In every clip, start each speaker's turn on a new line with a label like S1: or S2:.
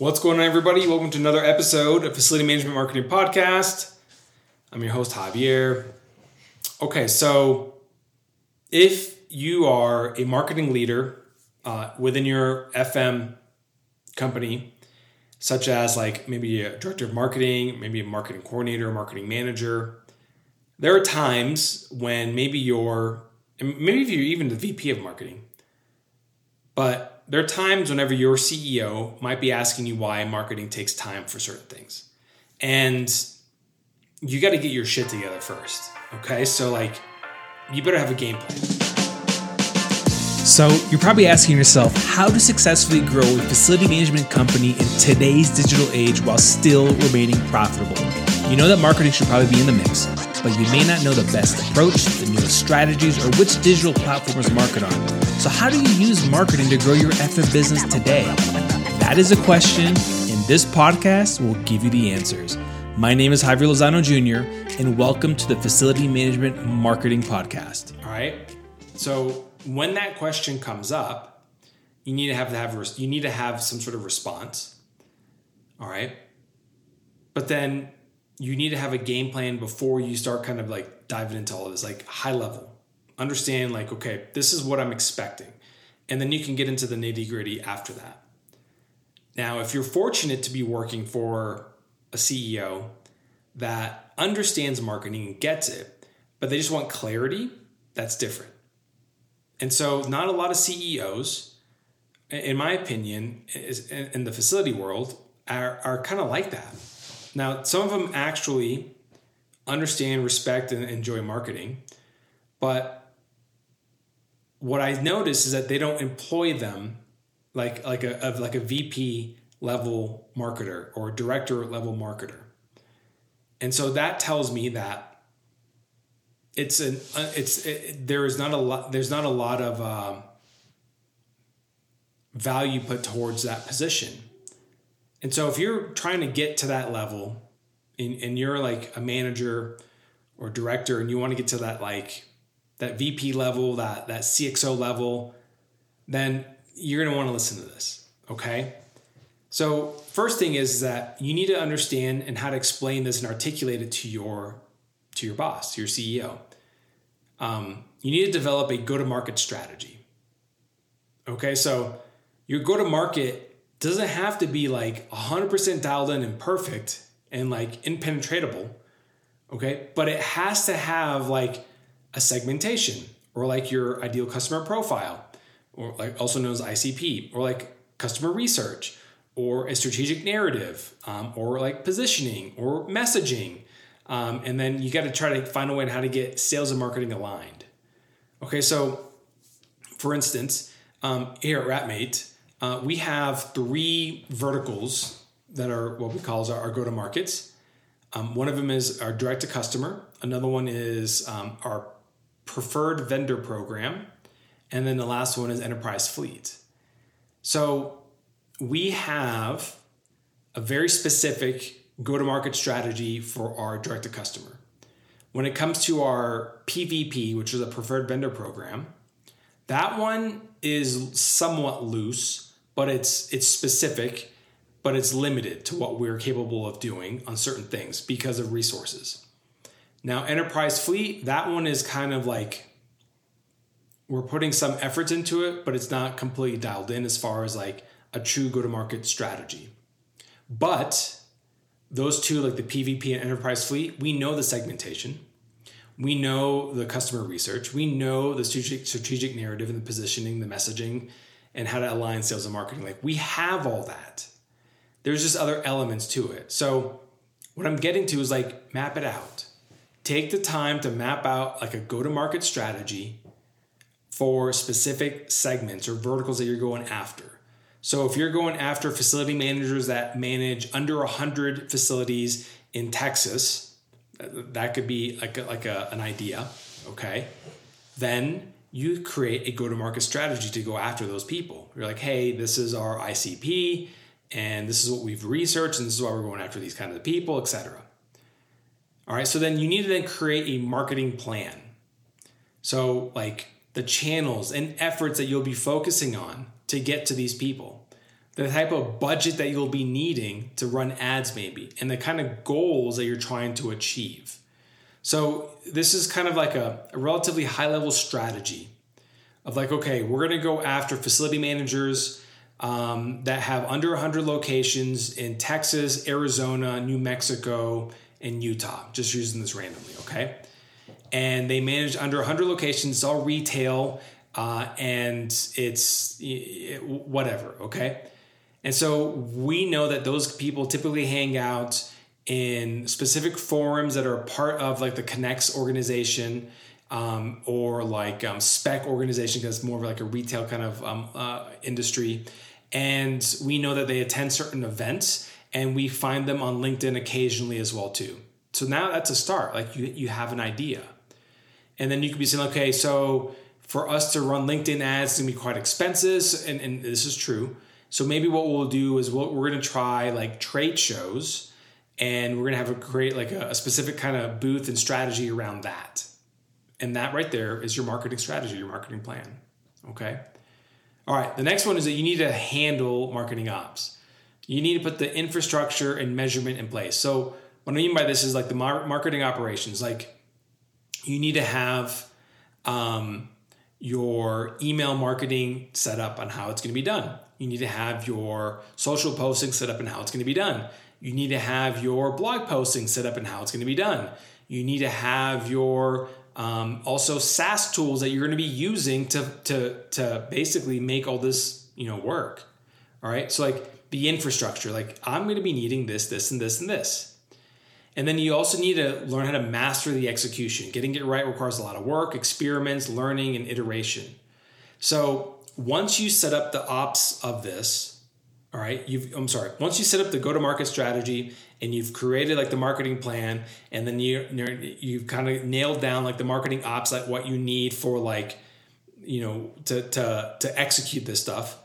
S1: What's going on, everybody? Welcome to another episode of Facility Management Marketing Podcast. I'm your host, Javier. Okay, so if you are a marketing leader uh, within your FM company, such as like maybe a director of marketing, maybe a marketing coordinator, marketing manager, there are times when maybe you're, maybe if you're even the VP of marketing, but there are times whenever your CEO might be asking you why marketing takes time for certain things. And you got to get your shit together first. Okay. So, like, you better have a game plan.
S2: So, you're probably asking yourself how to successfully grow a facility management company in today's digital age while still remaining profitable. You know that marketing should probably be in the mix, but you may not know the best approach, the newest strategies, or which digital platforms to market on. So, how do you use marketing to grow your FM business today? That is a question, and this podcast will give you the answers. My name is Javier Lozano Jr., and welcome to the Facility Management Marketing Podcast.
S1: All right. So, when that question comes up, you need to have to have you need to have some sort of response. All right. But then you need to have a game plan before you start kind of like diving into all of this, like high level understand like okay this is what i'm expecting. And then you can get into the nitty gritty after that. Now if you're fortunate to be working for a ceo that understands marketing and gets it but they just want clarity that's different. And so not a lot of ceos in my opinion in the facility world are, are kind of like that. Now some of them actually understand respect and enjoy marketing but what I notice is that they don't employ them like like a of like a VP level marketer or director level marketer. And so that tells me that it's an uh, it's it, there is not a lot there's not a lot of um, value put towards that position. And so if you're trying to get to that level and, and you're like a manager or director and you want to get to that like that VP level, that that CXO level, then you're going to want to listen to this, okay? So, first thing is that you need to understand and how to explain this and articulate it to your to your boss, to your CEO. Um, you need to develop a go-to-market strategy. Okay, so your go-to-market doesn't have to be like 100% dialed in and perfect and like impenetrable. Okay, but it has to have like a segmentation or like your ideal customer profile or like also known as ICP or like customer research or a strategic narrative um, or like positioning or messaging. Um, and then you got to try to find a way on how to get sales and marketing aligned. Okay, so for instance, um, here at Wrapmate, uh, we have three verticals that are what we call our, our go to markets. Um, one of them is our direct to customer. Another one is um, our preferred vendor program, and then the last one is enterprise fleet. So we have a very specific go to market strategy for our direct to customer. When it comes to our PVP, which is a preferred vendor program, that one is somewhat loose, but it's it's specific, but it's limited to what we're capable of doing on certain things because of resources. Now, Enterprise Fleet, that one is kind of like we're putting some efforts into it, but it's not completely dialed in as far as like a true go to market strategy. But those two, like the PVP and Enterprise Fleet, we know the segmentation. We know the customer research. We know the strategic, strategic narrative and the positioning, the messaging, and how to align sales and marketing. Like we have all that. There's just other elements to it. So, what I'm getting to is like map it out take the time to map out like a go to market strategy for specific segments or verticals that you're going after. So if you're going after facility managers that manage under 100 facilities in Texas, that could be like a, like a, an idea, okay? Then you create a go to market strategy to go after those people. You're like, hey, this is our ICP, and this is what we've researched, and this is why we're going after these kind of people, etc. All right, so then you need to then create a marketing plan. So, like the channels and efforts that you'll be focusing on to get to these people. the type of budget that you'll be needing to run ads, maybe, and the kind of goals that you're trying to achieve. So, this is kind of like a, a relatively high level strategy of like, okay, we're going to go after facility managers um, that have under 100 locations in Texas, Arizona, New Mexico, and Utah, just using this randomly, okay? And they manage under 100 locations, it's all retail, uh, and it's it, whatever, okay? And so we know that those people typically hang out in specific forums that are part of like the Connects organization um, or like um, spec organization because it's more of like a retail kind of um, uh, industry. And we know that they attend certain events and we find them on LinkedIn occasionally as well too. So now that's a start. Like you, you have an idea. And then you could be saying, okay, so for us to run LinkedIn ads, it's gonna be quite expensive. And, and this is true. So maybe what we'll do is we'll, we're gonna try like trade shows and we're gonna have a create like a, a specific kind of booth and strategy around that. And that right there is your marketing strategy, your marketing plan. Okay. All right. The next one is that you need to handle marketing ops. You need to put the infrastructure and measurement in place. So, what I mean by this is like the mar- marketing operations, like you need to have um, your email marketing set up on how it's going to be done. You need to have your social posting set up and how it's going to be done. You need to have your blog posting set up and how it's going to be done. You need to have your um, also SaaS tools that you're going to be using to to to basically make all this you know work. All right, so like the infrastructure, like I'm going to be needing this, this, and this, and this. And then you also need to learn how to master the execution. Getting it right requires a lot of work, experiments, learning, and iteration. So once you set up the ops of this, all right, you've I'm sorry, once you set up the go-to-market strategy and you've created like the marketing plan and then you you've kind of nailed down like the marketing ops like what you need for like you know to to to execute this stuff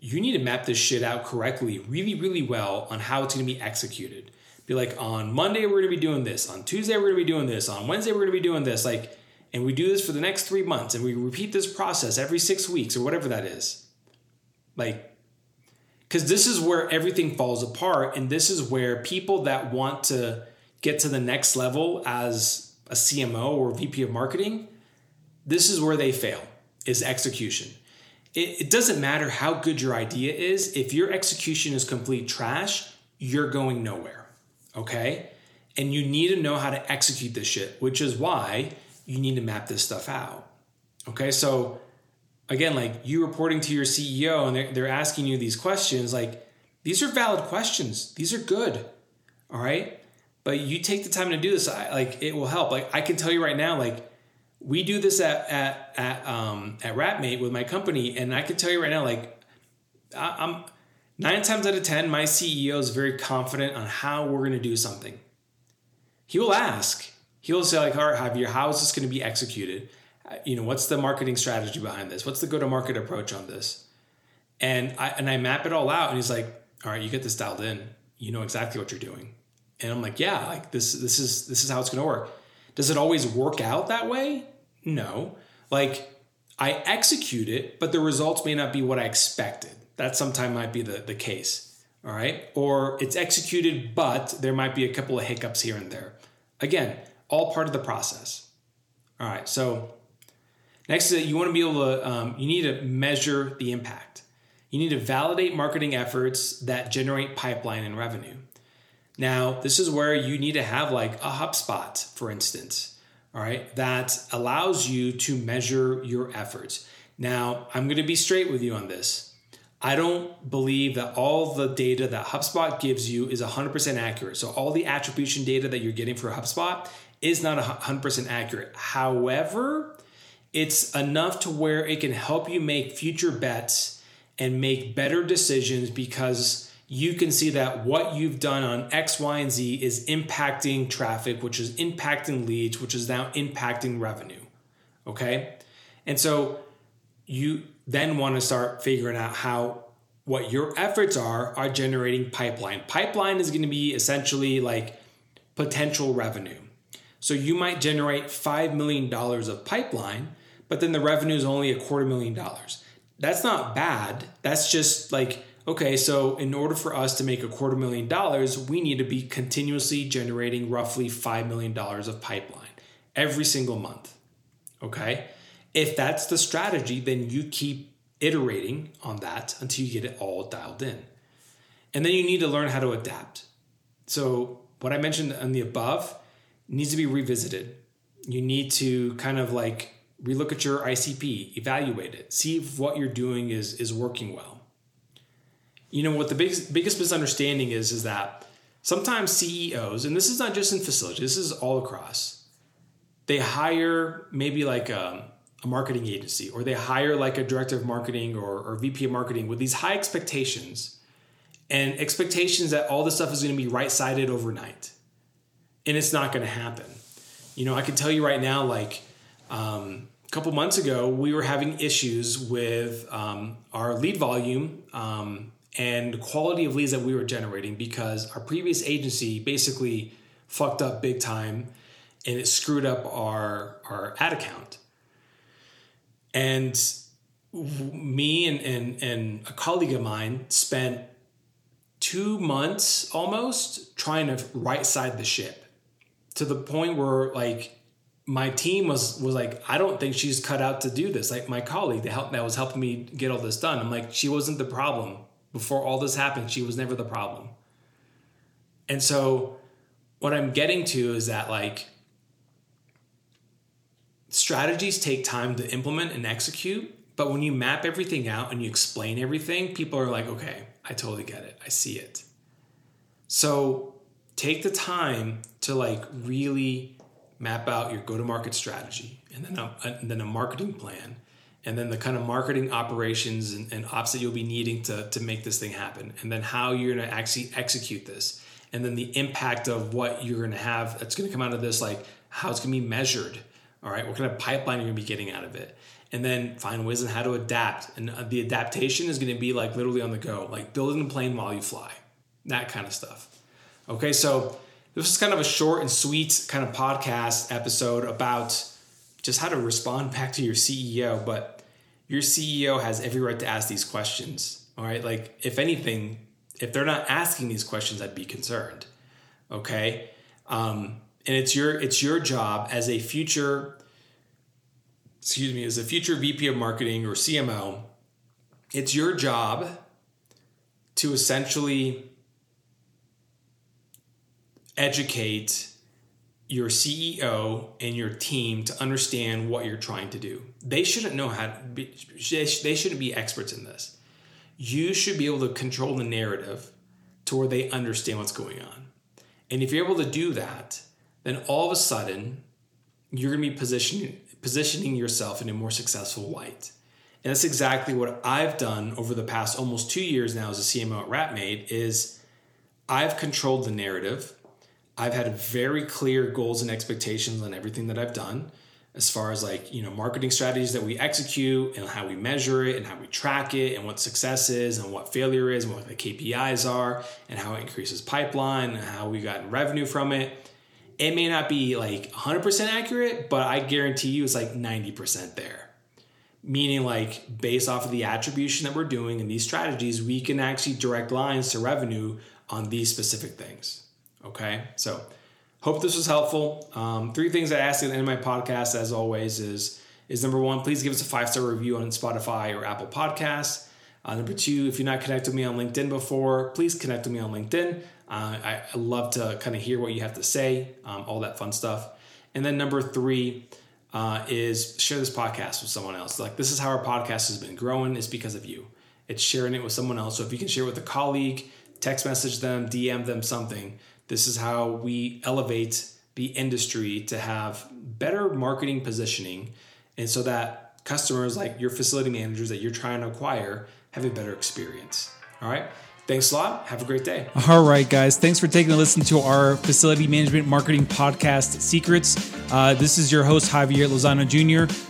S1: you need to map this shit out correctly really really well on how it's going to be executed. Be like on monday we're going to be doing this. On tuesday we're going to be doing this. On wednesday we're going to be doing this. Like and we do this for the next three months and we repeat this process every six weeks or whatever that is. Like because this is where everything falls apart and this is where people that want to get to the next level as a cmo or vp of marketing this is where they fail is execution it, it doesn't matter how good your idea is if your execution is complete trash you're going nowhere okay and you need to know how to execute this shit which is why you need to map this stuff out okay so again, like you reporting to your CEO and they're, they're asking you these questions, like these are valid questions. These are good. All right. But you take the time to do this, I, like it will help. Like I can tell you right now, like we do this at at at um at Wrapmate with my company, and I can tell you right now, like I, I'm nine times out of ten, my CEO is very confident on how we're going to do something. He will ask. He'll say like, "All right, Javier, how is this going to be executed?" you know what's the marketing strategy behind this what's the go to market approach on this and i and i map it all out and he's like all right you get this dialed in you know exactly what you're doing and i'm like yeah like this this is this is how it's going to work does it always work out that way no. Like i execute it but the results may not be what i expected. That sometimes might be the, the case all right? Or it's executed but there might be a couple of hiccups here and there. Again all part of the process. All right so Next is that you want to be able to, um, you need to measure the impact. You need to validate marketing efforts that generate pipeline and revenue. Now, this is where you need to have like a HubSpot, for instance, all right, that allows you to measure your efforts. Now, I'm going to be straight with you on this. I don't believe that all the data that HubSpot gives you is 100% accurate. So, all the attribution data that you're getting for HubSpot is not 100% accurate. However, it's enough to where it can help you make future bets and make better decisions because you can see that what you've done on X, Y, and Z is impacting traffic, which is impacting leads, which is now impacting revenue. Okay. And so you then want to start figuring out how what your efforts are are generating pipeline. Pipeline is going to be essentially like potential revenue. So you might generate $5 million of pipeline, but then the revenue is only a quarter million dollars. That's not bad. That's just like, okay, so in order for us to make a quarter million dollars, we need to be continuously generating roughly $5 million of pipeline every single month. Okay. If that's the strategy, then you keep iterating on that until you get it all dialed in. And then you need to learn how to adapt. So, what I mentioned in the above needs to be revisited. You need to kind of like relook at your ICP, evaluate it, see if what you're doing is is working well. You know what the biggest biggest misunderstanding is is that sometimes CEOs, and this is not just in facilities, this is all across. They hire maybe like a, a marketing agency, or they hire like a director of marketing or, or VP of marketing with these high expectations and expectations that all this stuff is going to be right sided overnight. And it's not going to happen. You know, I can tell you right now, like um, a couple months ago, we were having issues with um, our lead volume um, and quality of leads that we were generating because our previous agency basically fucked up big time and it screwed up our, our ad account. And me and, and, and a colleague of mine spent two months almost trying to right side the ship to the point where like my team was was like i don't think she's cut out to do this. Like my colleague that helped that was helping me get all this done. I'm like she wasn't the problem before all this happened she was never the problem and so what i'm getting to is that like strategies take time to implement and execute but when you map everything out and you explain everything people are like okay I totally get it. I see it. So take the time to like really map out your go-to-market strategy and then a, and then a marketing plan and then the kind of marketing operations and, and, ops that you'll be needing to, to make this thing happen and then how you're going to actually execute this and then the impact of what you're going to have that's going to come out of this like how it's going to be measured all right what kind of pipeline you're going to be getting out of it and then find ways on how to adapt. And uh, the adaptation is going to be like literally on the go, like building a plane while you fly, that kind of stuff. Okay, so this is kind of a short and sweet kind of podcast episode about just how to respond back to your CEO, but your CEO has every right to ask these questions. All right, like if anything, if they're not asking these questions, I'd be concerned. Okay, um, and it's your it's your job as a future excuse me, as a future VP of marketing or CMO, it's your job to essentially educate your CEO and your team to understand what you're trying to do. They shouldn't know how to be, they shouldn't be experts in this. You should be able to control the narrative to where they understand what's going on. And if you're able to do that, then all of a sudden you're going to be positioned positioning yourself in a more successful light. And that's exactly what I've done over the past almost two years now as a CMO at Wrapmate is I've controlled the narrative. I've had very clear goals and expectations on everything that I've done as far as like, you know, marketing strategies that we execute and how we measure it and how we track it and what success is and what failure is and what the KPIs are and how it increases pipeline and how we got revenue from it it may not be like 100% accurate, but I guarantee you it's like 90% there. Meaning, like, based off of the attribution that we're doing and these strategies, we can actually direct lines to revenue on these specific things. Okay, so hope this was helpful. Um, three things I ask at the end of my podcast, as always, is is number one, please give us a five star review on Spotify or Apple Podcasts. Uh, number two, if you're not connected with me on LinkedIn before, please connect with me on LinkedIn. Uh, I, I, love to kind of hear what you have to say, um, all that fun stuff. And then number three uh, is share this podcast with someone else. Like this is how our podcast has been growing is because of you. It's sharing it with someone else. So if you can share with a colleague, text message them, DM them something. This is how we elevate the industry to have better marketing positioning, and so that customers like your facility managers that you're trying to acquire have a better experience. All right. Thanks a lot. Have a great day.
S2: All right, guys. Thanks for taking a listen to our facility management marketing podcast, Secrets. Uh, this is your host, Javier Lozano Jr.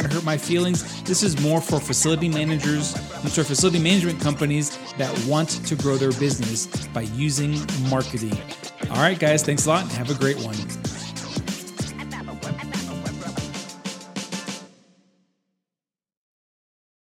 S2: going to hurt my feelings. This is more for facility managers, I'm facility management companies that want to grow their business by using marketing. All right, guys, thanks a lot and have a great one.